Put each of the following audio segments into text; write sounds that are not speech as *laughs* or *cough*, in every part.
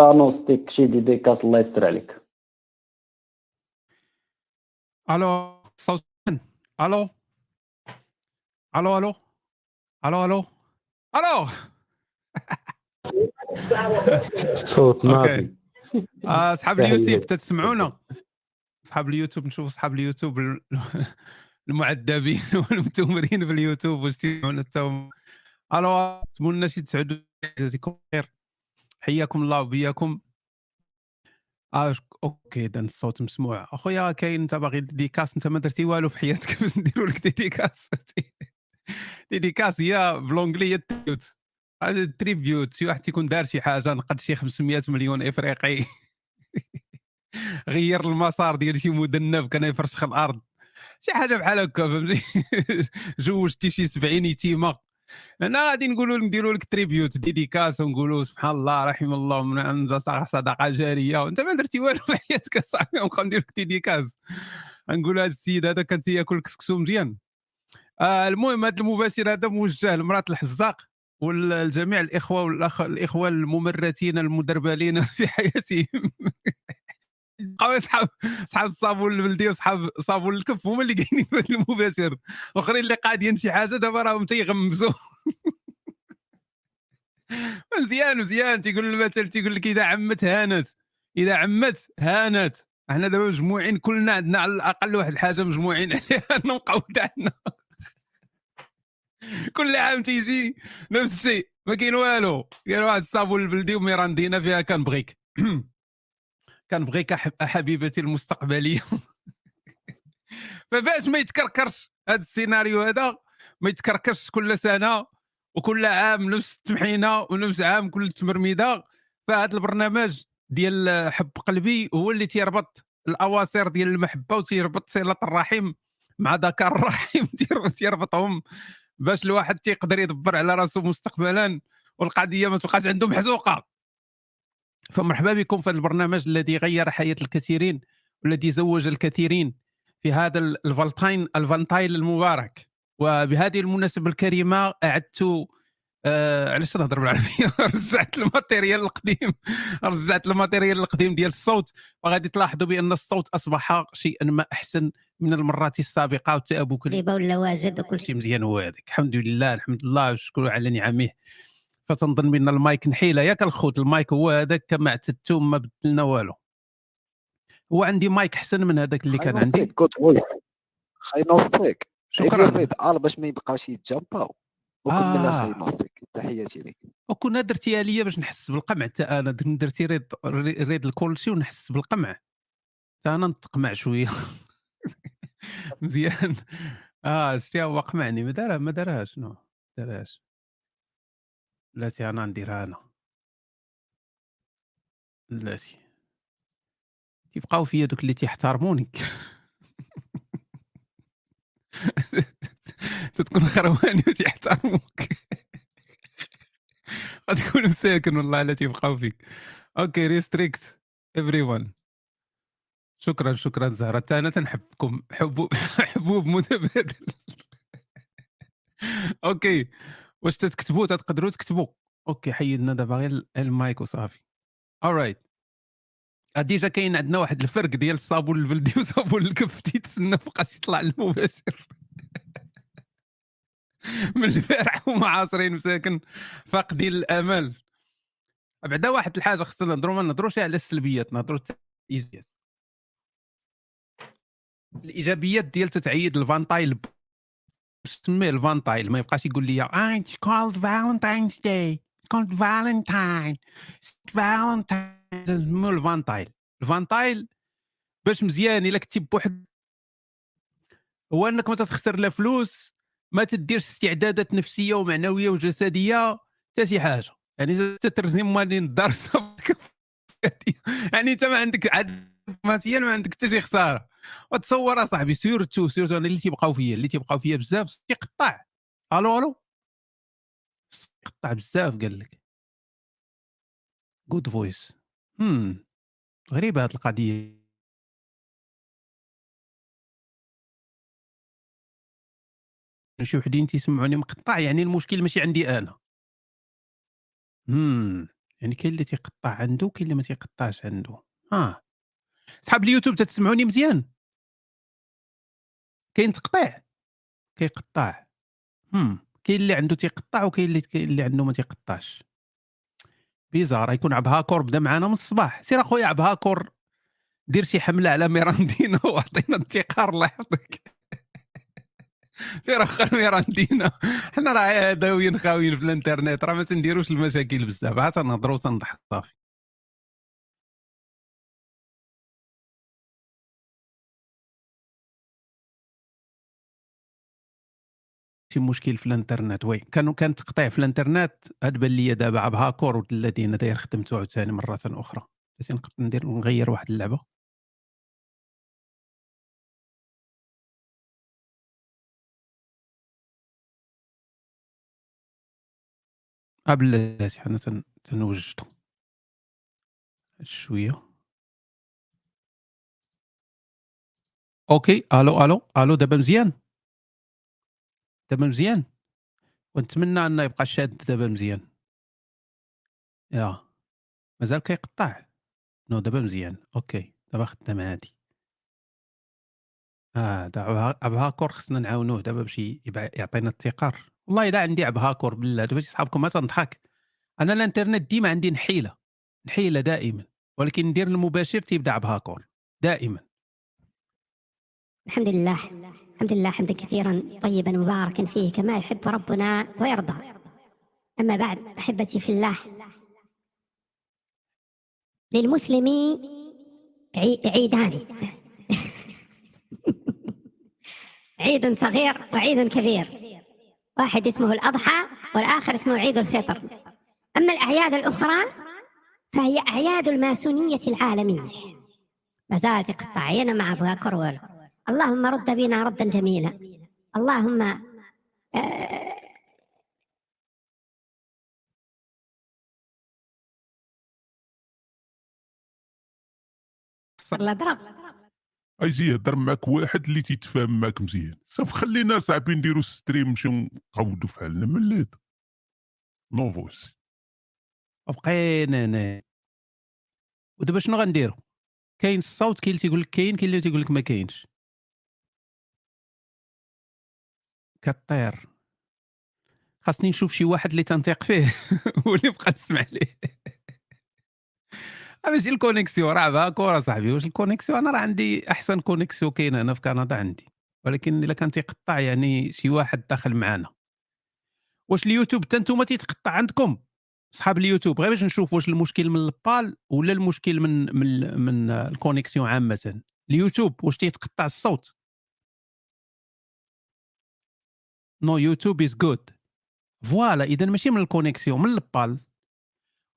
نوستيك شي ديديكاس الله يستر عليك ألو صوت ألو ألو ألو ألو ألو ألو صوت ناضي اصحاب اليوتيوب تتسمعونا اصحاب اليوتيوب نشوف اصحاب اليوتيوب المعذبين والمتمرين في اليوتيوب واش التهم ألو تمنى شي تسعدوا جزاكم خير حياكم الله وبياكم. آه أوكي إذا الصوت مسموع. أخويا كاين أنت باغي ديكاس أنت ما درتي والو في حياتك *laughs* باش نديروا لك ديديكاس. ديديكاس هي بلونجلي هي التريبيوت. شي واحد تيكون دار شي حاجة نقد شي 500 مليون إفريقي. *laughs* غير المسار ديال شي مذنب كان يفرشخ الأرض. شي حاجة بحال هكا فهمتي؟ *laughs* زوجتي شي 70 يتيمة. هنا غادي نقولوا نديروا لك tribute dédicace ونقولوا سبحان الله رحم الله من انزل صدقة جارية. وأنت ما درتي والو في حياتك أصاحبي ونبقى ندير لك dédicace نقول هذا السيد هذا كان تياكل كسكسو مزيان. آه المهم هذا المباشر هذا موجه لمرقة الحزاق والجميع الإخوة والأخ الإخوة الممرتين المدربلين *laughs* في حياتهم. بقاو صحاب صحاب الصابون البلدي وصحاب صابون الكف هما اللي قايلين في *laughs* المباشر الاخرين اللي قاعدين شي حاجة دابا راهم تيغمزوا *laughs* مزيان مزيان. تيقول المثل تيقول لك إذا عمت هانت. إذا عمت هانت. إحنا دابا مجموعين كلنا عندنا على الأقل واحد الحاجة مجموعين *laughs* عليها نبقاو تاعنا كل عام تيجي نفس الشيء. ما كاين والو. كاين واحد الصابون البلدي وميراندينا فيها كنبغيك *clears throat* كنبغيك حبيبتي المستقبلية. *laughs* فباش ما يتكركرش هذا السيناريو هذا ما يتكركرش كل سنة وكل عام نفس التمحينة ونفس عام كل تمرميدة. فهذا البرنامج ديال حب قلبي هو اللي تيربط الاواصر ديال المحبة وتيربط صلة الرحم مع ذكر الرحم *laughs* تيربطهم باش الواحد تيقدر يدبر على راسه مستقبلا والقضية ما تبقاش عنده محزوقة. فمرحبا بكم في البرنامج الذي غير حياة الكثيرين والذي زوج الكثيرين في هذا ال Valentine ال Valentine المبارك. وبهذه المناسبة الكريمة أعدت آه علاش نهضر بالعربية؟ *laughs* رجعت ال matériel القديم. *laughs* رجعت ال matériel القديم ديال الصوت. وغادي تلاحظوا بأن الصوت أصبح شيئا ما أحسن من المرات السابقة. والتابك ولا واجد وكل شيء مزيان هو هذاك. الحمد لله الحمد لله. والشكر على نعمه. فتنظن بان المايك نحيله ياك الخوت المايك هو هذاك كما اعتدتو ما بدلنا والو. هو عندي مايك احسن من هذاك اللي كان عندي. كنت قلت خاي نوصيك شكرا. باش ما يبقاوش يتجامباو وكمل آه. خاي نوصيك تحياتي لك وكنا درتيها ليا باش نحس بالقمع. حتى أنا درتي ريد ريد الكولشي ونحس بالقمع. حتى أنا نتقمع شوية. *laughs* مزيان. آه شتي هو قمعني. ما دارها ما دارهاش no ما دارهاش. بلاتي أنا نديرها أنا. بلاتي تيبقاو فيا دوك اللي تيحترموني *laughs* تتكون خرواني وتيحترموك. *laughs* غتكون مساكن والله لا تيبقاو فيك. okay restrict everyone شكرا شكرا زهرة. أنا تنحبكم. حبوب *laughs* حبوب متبادل. أوكي. واش تتكتبوا تقدروا تكتبوا أوكي حيدنا دابا غير المايك وصافي. alright déjà كاين عندنا واحد الفرق ديال الصابون البلدي *laughs* وصابون الكف. تيتسنى فوقاش يطلع المباشر. *laughs* من البارح هما عاصرين مساكن. فاقدين الأمل. بعدا واحد الحاجة خصنا نهضروا ما نهضروش على السلبيات نهضروا الإيجابيات. الإيجابيات ديال تتعيد الفانتايل سميه الفانتايل ما يبقاش يقول لي it's called Valentine's Day called Valentine Valentine سمو الفانتايل. الفانتايل باش مزيان إلا كنتي بوحد هو إنك ما تخسر لا فلوس ما تديرش استعدادات نفسية ومعنوية وجسدية حتى شي حاجة. يعني تترزي مالين الدار يعني أنت ما عندك عاد ما عندك حتى شي خسارة. وتصور أصاحبي سيرتو سيرتو أنا اللي تيبقاو فيا اللي تيبقاو فيا بزاف تيقطع. ألو ألو؟ قطع بزاف قال لك. جود فويس هم غريبة هذه القضية. شي وحدين تيسمعوني مقطع يعني المشكل ماشي عندي أنا. هم يعني كاين اللي تيقطع عنده وكاين اللي ما تيقطعش عنده. آه صحاب اليوتيوب تتسمعوني مزيان. كاين تقطيع. كيقطع. هم. كاين اللي عنده تيقطع وكاين اللي اللي عنده ما تيقطعش. بيزار. يكون عبهاكور بدا معانا من الصباح. سير أخويا عبهاكور دير شي حملة على ميراندينا *laughs* وأعطينا انتقار الله يحفظك. *laughs* سير اخر ميراندينا. حنا راه داويين خاويين في الإنترنت. راه ما تنديروش المشاكل بزاف. عاد تنهضروا وتنضحك صافي. شي مشكل في الانترنت. وي كانوا كان تقطيع في الانترنت هاد بان ليا دابا بهاكور الذين داير خدمته عاوتاني مرة أخرى. بس ندير نغير واحد اللعبة. بلاتي حنا تنوجدو. شوية. أوكي ألو ألو ألو دابا مزيان. دابا مزيان. ونتمنى انه يبقى شاد دابا مزيان. يا مازال كيقطع. no دابا مزيان. أوكي دابا خدام عادي آه دابا عبهاكور خصنا نعاونوه دابا باش يعطينا التقار والله إلا عندي عبهاكور بالله دابا صحابكم ما تنضحك. أنا الإنترنت ديما عندي نحيلة نحيلة دائما. ولكن ندير المباشر تيبدأ عبهاكور دائما. الحمد لله. الحمد لله حمدا كثيرا طيبا مباركا فيه كما يحب ربنا ويرضى. أما بعد أحبتي في الله للمسلم عيدان. *laughs* عيد صغير وعيد كبير. واحد اسمه الأضحى والآخر اسمه عيد الفطر. أما الأعياد الأخرى فهي أعياد الماسونية العالمية. ما زالت يقطع مع كرول اللهم رد بنا ردا جميلا. اللهم آه، الله ضرب أجي يهضر معك واحد اللي تيتفاهم معك مزيان. صافي خلينا صاحبي نديرو ستريم نمشيو نقودو في حالنا مليت نوفوس بقينا أنا ودابا شنو غنديرو؟ كاين الصوت كاين اللي تيقول لك كاين كاين اللي تيقول لك ما كاينش. كطير. خاصني نشوف شي واحد اللي تنثق فيه *laughs* واللي بقى تسمع ليه. ماشي ال connexion راه بها كره صاحبي واش ال connexion؟ أنا راه عندي أحسن connexion كاين هنا في كندا عندي ولكن إلا كان تيقطع يعني شي واحد داخل معنا واش اليوتيوب؟ حتى نتوما تيتقطع عندكم. صحاب اليوتيوب غير باش نشوف واش المشكل من البال ولا المشكل من من من ال connexion عامة. اليوتيوب واش تيتقطع الصوت؟ no YouTube is good voilà اذا ماشي من ال connexion من البال.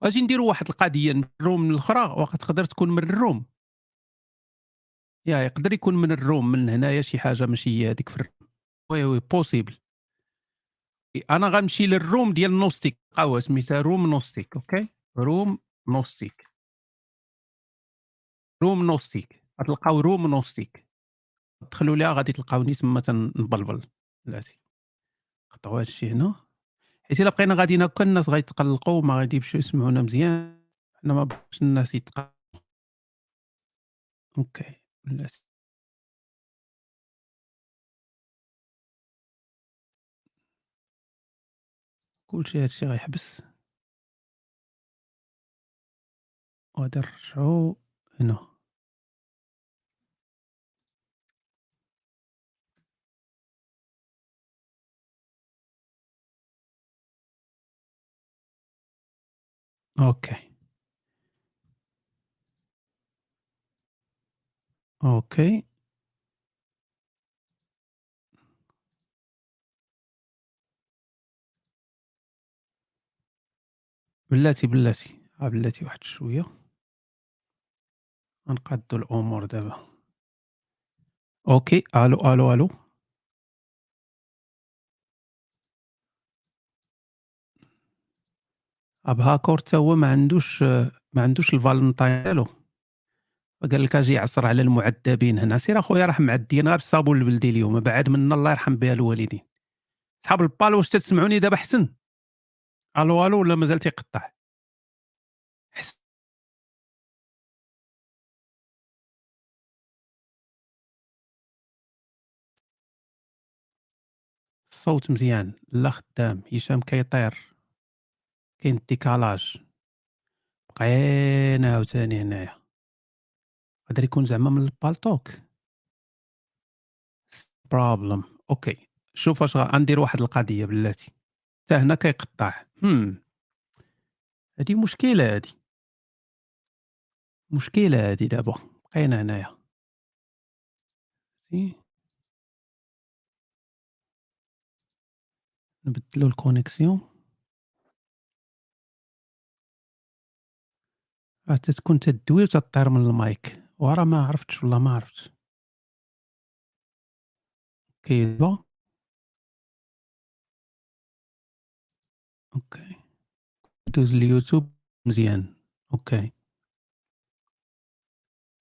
أجي نديروا واحد القضية من ال room الاخرى وقت تقدر تكون من ال room. يا يقدر يكون من ال room من هنايا شي حاجة ماشي هذيك في ال room. oui oui possible أنا غنمشي لل room ديال نوستيك هو سميتها room نوستيك أوكي؟ room نوستيك room نوستيك غتلقاو room نوستيك دخلوا ليها غادي تلقاوني تما تنبلبل. بلاتي قطعوا هادشي هنا حيت إلا بقينا غاديين هكا الناس غيتقلقوا وما غادي يمشيو يسمعونا مزيان حنا ما بغاش الناس يتقلقوا. أوكي بلاتي كلشي هادشي غيحبس. وغادي نرجعو هنا. أوكي أوكي بلاتي بلاتي. ها بلاتي واحد شوية. غنقادو الأمور دابا. أوكي ألو ألو. ابهاكور حتى هو ما عندوش ما عندوش الفالنتاين ديالو قال لك أجي يعصر على المعذبين هنا. سير أخويا راه معديين غير بالصابون البلدي اليوم. بعد منا الله يرحم بها الوالدين. صحاب البال واش تسمعوني دابا حسن؟ ألو ألو ولا مازال تيقطع؟ حس الصوت مزيان. لا خدام. هشام كيطير. كاين décalage بقينا عاوتاني هنايا. يقدر يكون زعما من البالطوك problem أوكي. شوف اش غندير واحد القضية بلاتي. حتى هنا كيقطع. هم. هادي مشكلة هادي. مشكلة هادي دابا. بقينا هنايا. سي نبدلو الكونيكسيون راه تتكون تدوي وتطير من المايك. وراه ما عرفتش والله ما عرفت كاينة أوكي. دوز اليوتيوب مزيان. أوكي.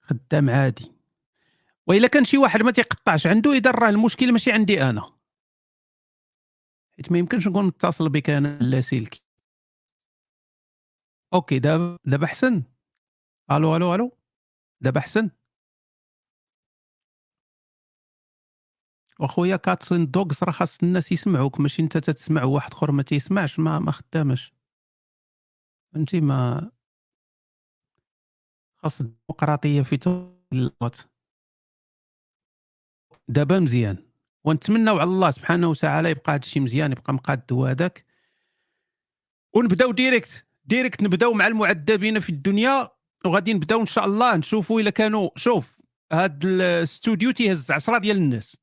خدام عادي. وإلا كان شي واحد ما تيقطعش عنده إذا راه المشكل ماشي عندي أنا. حيت ما يمكنش نكون متصل بك أنا اللاسلكي أوكي دابا دابا أحسن. ألو ألو ألو. دابا احسن واخويا كاتسين دوغز راه خاص الناس يسمعوك ماشي انت تتسمع واحد آخر ما تيسمعش ما ما خدامش. فهمتي؟ ما خاص الديمقراطية في اللغات دابا مزيان. ونتمنوا على الله سبحانه وتعالى يبقى هذا الشيء مزيان يبقى مقاد هذاك ونبداو direct. direct نبداو مع المعذبين في الدنيا. وغادي نبداو إن شاء الله نشوفوا إلا كانوا شوف هاد الاستوديو تيهز 10 ديال الناس.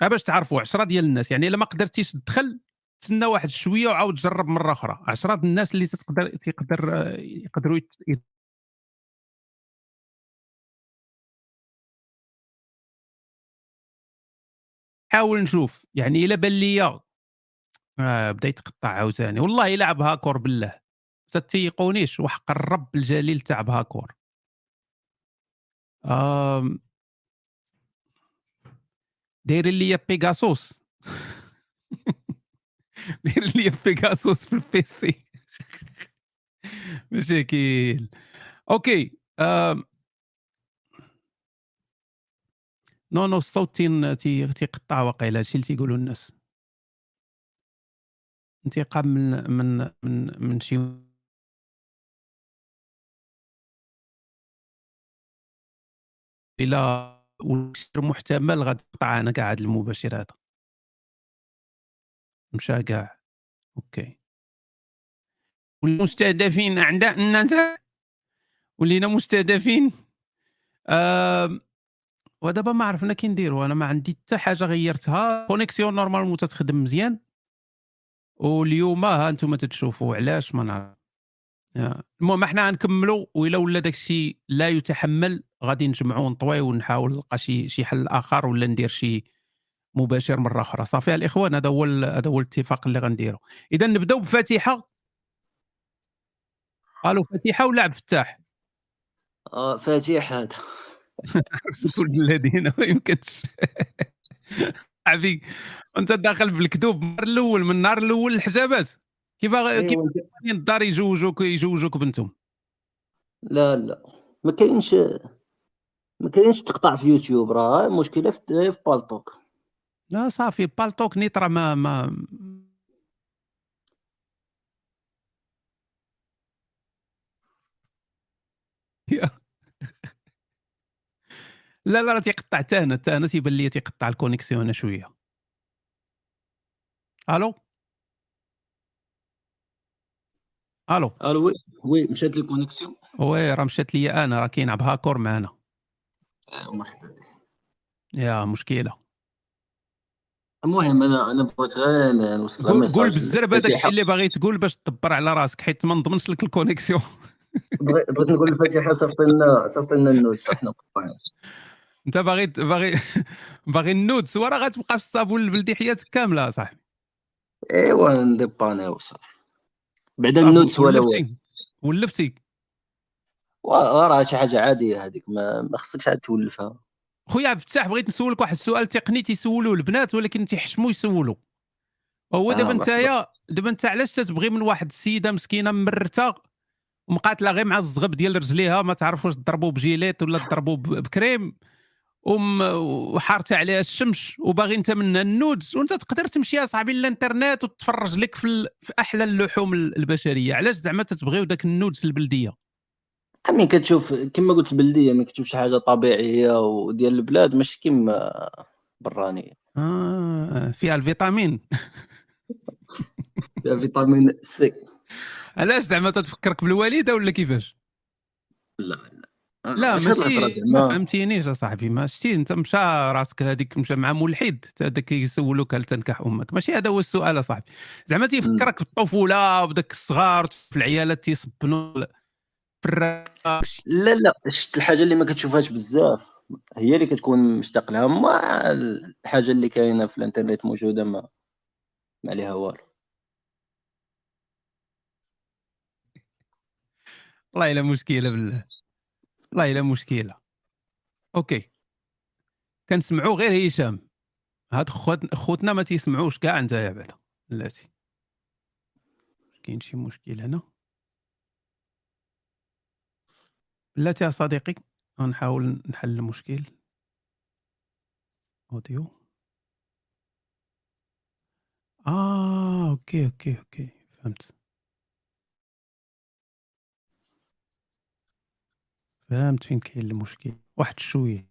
باش تعرفوا 10 ديال الناس. يعني إلا ما قدرتيش تدخل تسنى واحد شوية وعاود جرب مرة أخرى. 10 الناس اللي تقدر تقدر يقدروا يت... حاول نشوف. يعني إلا بان ليا آه بدا يتقطع عاوتاني. والله الا عب هاكور بالله. تتيقونيش وحق الرب الجليل تاع بهاكور آم... داير لي بيغاسوس. *laughs* داير لي بيغاسوس في ال PC *laughs* مشاكل. okay آم... no no الصوت تيقطع واقيلا هادشي اللي تيقولوا الناس. انتقام من من من من شي إلى محتمل غادي تقطع أنا كاع هذا المباشر هذا مشى كاع okay. والمستهدفين اعداء الناس ولينا مستهدفين. آه ودابا ما عرفنا كي نديرو. أنا ما عندي حتى حاجة غيرتها. connexion normalement تتخدم مزيان. واليوم ها أنتم تتشوفوا علاش ما نعرف. المهم إحنا غنكملوا وإلا ولا داك الشيء لا يتحمل. غادي نجمعوا ونطوي ونحاول نلقى شي شي حل آخر ولا ندير شي مباشر مره أخرى صافي الإخوان هذا هو هذا هو الاتفاق اللي غنديروا إذا نبداو بفاتحه ألو فاتحه ولا عبد الفتاح؟ آه فاتح هذا. *laughs* كل الذين ما يمكنش. عفيك أنت داخل بالكذوب النهار الأول من النهار الأول الحجابات. كيف كيف الدار يجوجوك يجوجوك بنتهم؟ لا لا. ما كاينش ما كاينش تقطع في يوتيوب راه المشكلة في في بالطوك. لا صافي بالطوك نيت راه ما ما. *laughs* لا لا راه تيقطع حتى أنا حتى أنا تيبان لي تيقطع ال connexion شوية. ألو؟ ألو؟ ألو oui oui مشات لي connexion oui راه مشات لي أنا راه كاين بهاكور معنا. آه، مرحبا يا مشكلة. المهم أنا أنا بغيت غير نوصل قول بالزرب هذاك الشيء اللي باغي تقول باش تدبر على راسك حيت ما نضمنش لك ال connexion. *laughs* بغيت نقول الفاتحه صيفط لنا صيفط لنا ال nudes حنا أنت باغي باغي *laughs* باغي ال nudes وراه غتبقى في الصابون البلدي حياتك كاملة صاحبي. إيوا نديباني وصافي بعدا ال nudes ولا ولفتي. ولفتي. راه شي حاجة عادية هذيك ما, ما خصكش عاد تولفها. خويا عبد الفتاح بغيت نسولك واحد السؤال تقني تيسولوه البنات ولكن تيحشموا يسولوا هو دابا آه نتايا دابا انت علاش تتبغي من واحد السيدة مسكينة مرته ومقاتلة غير مع الزغب ديال رجليها ما تعرف واش تضربوا ب Gillette ولا تضربوا ب- بكريم وحارته عليها الشمس وباغي انت منها ال nudes وانت تقدر تمشي اصاحبي للانترنت وتفرج لك في, في أحلى اللحوم البشرية. علاش زعما تتبغيو داك ال nudes البلدية؟ ملي كتشوف كما قلت البلديه ملي كتشوف شي حاجة طبيعية وديال البلاد ماشي كيما برانيه آه فيها الفيتامين. *laughs* فيها vitamine C. علاش زعما تتفكرك بالوالدة ولا كيفاش؟ لا لا. لا ماشي. ما فهمتينيش أصاحبي. ما شتي أنت مشى راسك هذيك مشى مع ملحد هذاك يسولوك هل تنكح أمك. ماشي هذا هو السؤال أصاحبي. زعما تيفكرك بالطفولة وبداك الصغار في العيالات تيصبنوا لا لا شت الحاجة اللي ما كتشوفهاش بزاف. هي اللي كتكون مشتاق لها ما الحاجة اللي كاينة في الانترنت موجودة ما ما عليها والو. والله إلا مشكلة بالله. والله إلا مشكلة. okay. كنسمعوا غير هشام. هاد خوت خوتنا ما تيسمعوش كاع نتايا بعدا. بلاتي كاين شي مشكل هنا. بلاتي يا صديقي غنحاول نحل المشكل audio. آه okay okay okay فهمت. فهمت فين كاين المشكل. واحد شوية.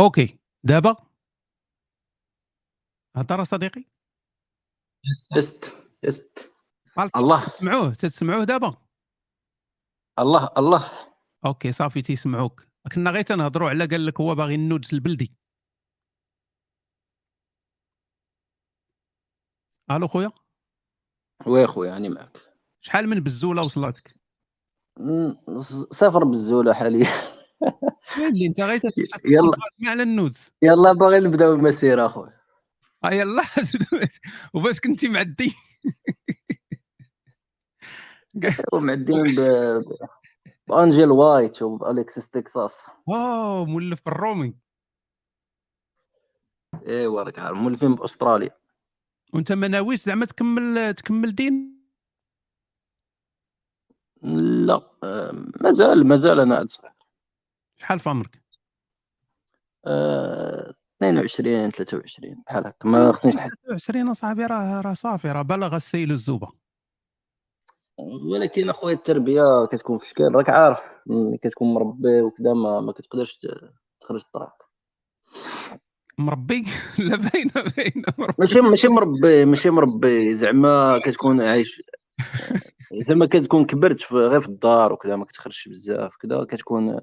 okay دابا؟ هضر صديقي. test قال- الله. تسمعوه تسمعوه دابا. الله الله. okay صافي تيسمعوك كنا غير تنهضروا على قال لك هو باغي ال nudes البلدي. ألو خويا؟ وي خويا راني معاك. شحال من بزولة وصلاتك؟ صفر بالزوله حاليا. اللي أنت غير *laughs* يلا. على النودز. يلا باغي نبداو المسيره اخويا آه يلا. *laughs* وباش كنتي معدي. *laughs* ومعدين *laughs* بانجيل وايت وبالكسيس تكساس واو مولف في الرومي ايوا راك عارف مولفين بأستراليا. وأنت ما ناويش زعما تكمل تكمل دين؟ لا مازال مازال أنا عاد صغير شحال في عمرك؟ آه، 22 23 بحال هكا. ما خصنيش نحل. 20 أصاحبي راه راه صافي راه بلغ السيل الزوبة. ولكن اخويا التربية كتكون في شكل راك عارف ملي كتكون مربي وكذا ما, ما كتقدرش تخرج الطريق. مربي؟ *laughs* لا باينة باينة. مربي. ماشي ماشي مربي ماشي مربي. زعما كتكون عايش زعما كتكون كبرت غير في الدار وكذا ما كتخرجش بزاف كذا كتكون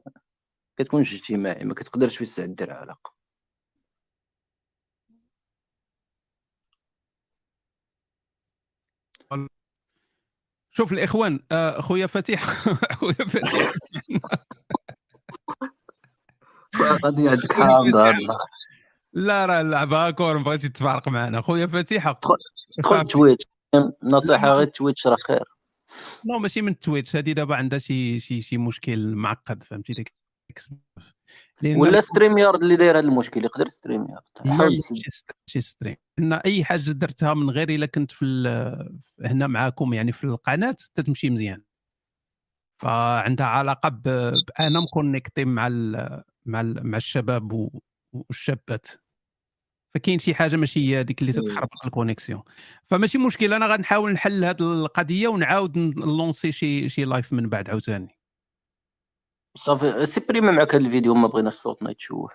كتكون اجتماعي ما كتقدرش في الساعة دير علاقة. شوف الإخوان آه، خويا فتيح. *laughs* خويا فتيح. غادي لا راه لعبها كور بغيتي تتفارق معنا. خويا فتيح. دخل Twitch نصيحة غير Twitch راه خير. no ماشي من Twitch هذه دابا عندها شي شي شي مشكل معقد فهمتي؟ لأن ولا StreamYard اللي داير هذا المشكل؟ يقدر StreamYard حاول تسد. شي st- شي stream. إن أي حاجة درتها من غير إلا كنت في ال- هنا معاكم يعني في القناة تتمشي مزيان. فعندها علاقة بأنا connecté مع ال مع ال مع الشباب والشابات. فكاين شي حاجة ماشي هي هذيك اللي تتخربق ال connexion. فماشي مشكل أنا غنحاول نحل هذه القضية ونعاود ن lancer شي شي live من بعد عاوتاني. صافي supprimer معك هذا الفيديو ما بغيناش صوتنا يتشوه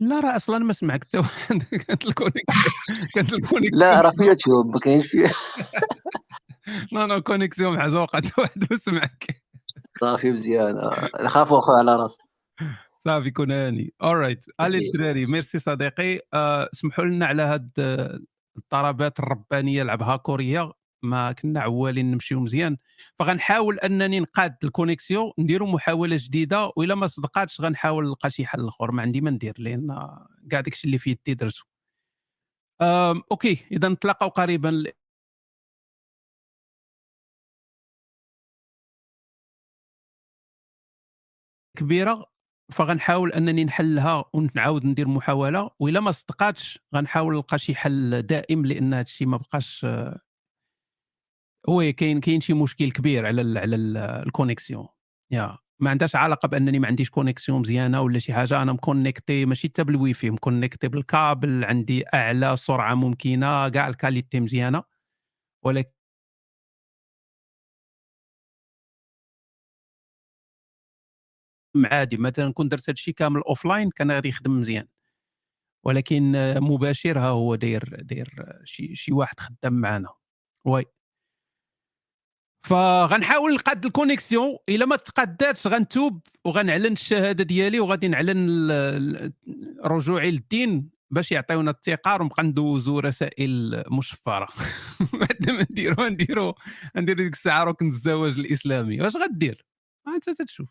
لا راه أصلا ما سمعك حتى واحد. *laughs* كانت ال connexion كانت ال connexion. لا راه في يوتيوب ما كاينش فيه. *laughs* لا لا كونيكسيون محزوقه حتى واحد ما سمعك. صافي مزيان. خافوا أخويا على راسك صافي كون هاني. اورايت الي. الدراري ميرسي صديقي. آه، اسمحوا لنا على هاد آه، الضربات الربانية لعبها كوريا ما كنا عوالين نمشيو مزيان. فغنحاول أنني نقاد الكونيكسيون نديروا محاولة جديدة وإلا ما صدقاتش غنحاول نلقى شي حل آخر. ما عندي ما ندير لأن كاع داكشي اللي في يدي درتو. أوكي إذا نتلاقاو قريبا كبيرة فغنحاول أنني نحلها ونعاود ندير محاولة. وإلا ما صدقاتش غنحاول نلقى شي حل دائم لأن هذا الشيء ما بقاش oui كاين كاين شي مشكل كبير على ال على ال connexion. يا ما عندهاش علاقة بأنني ما عنديش connexion مزيانة ولا شي حاجة أنا مكونيكتي ماشي حتى بالويفي مكونيكتي بالكابل عندي أعلى سرعة ممكنة كاع ال qualité مزيانة. ولكن عادي مثلا كون درت هادشي كامل offline كان غادي يخدم مزيان. ولكن مباشر ها هو داير داير شي شي واحد خدام معنا. oui فغنحاول نقاد ال connexion إلا ما تقاداتش غنتوب وغنعلن الشهادة ديالي وغادي نعلن رجوعي للدين باش يعطيونا الثقة ونبقى ندوزو رسائل مشفرة. *laughs* بعد ما نديرو نديرو نديرو ديك الساعة ركن الزواج الإسلامي. واش غدير؟ انت تشوف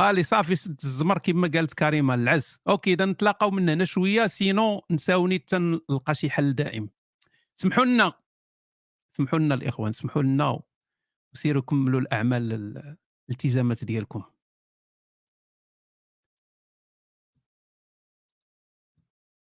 الي صافي سد الزمر كما قالت كريمة العز. OK إذا نتلاقاو من هنا شوية sinon تسناوني تنلقى شي حل دائم. سمحوا لنا. سمحوا لنا الإخوان سمحوا لنا. وسيروا كملوا الأعمال الالتزامات ديالكم.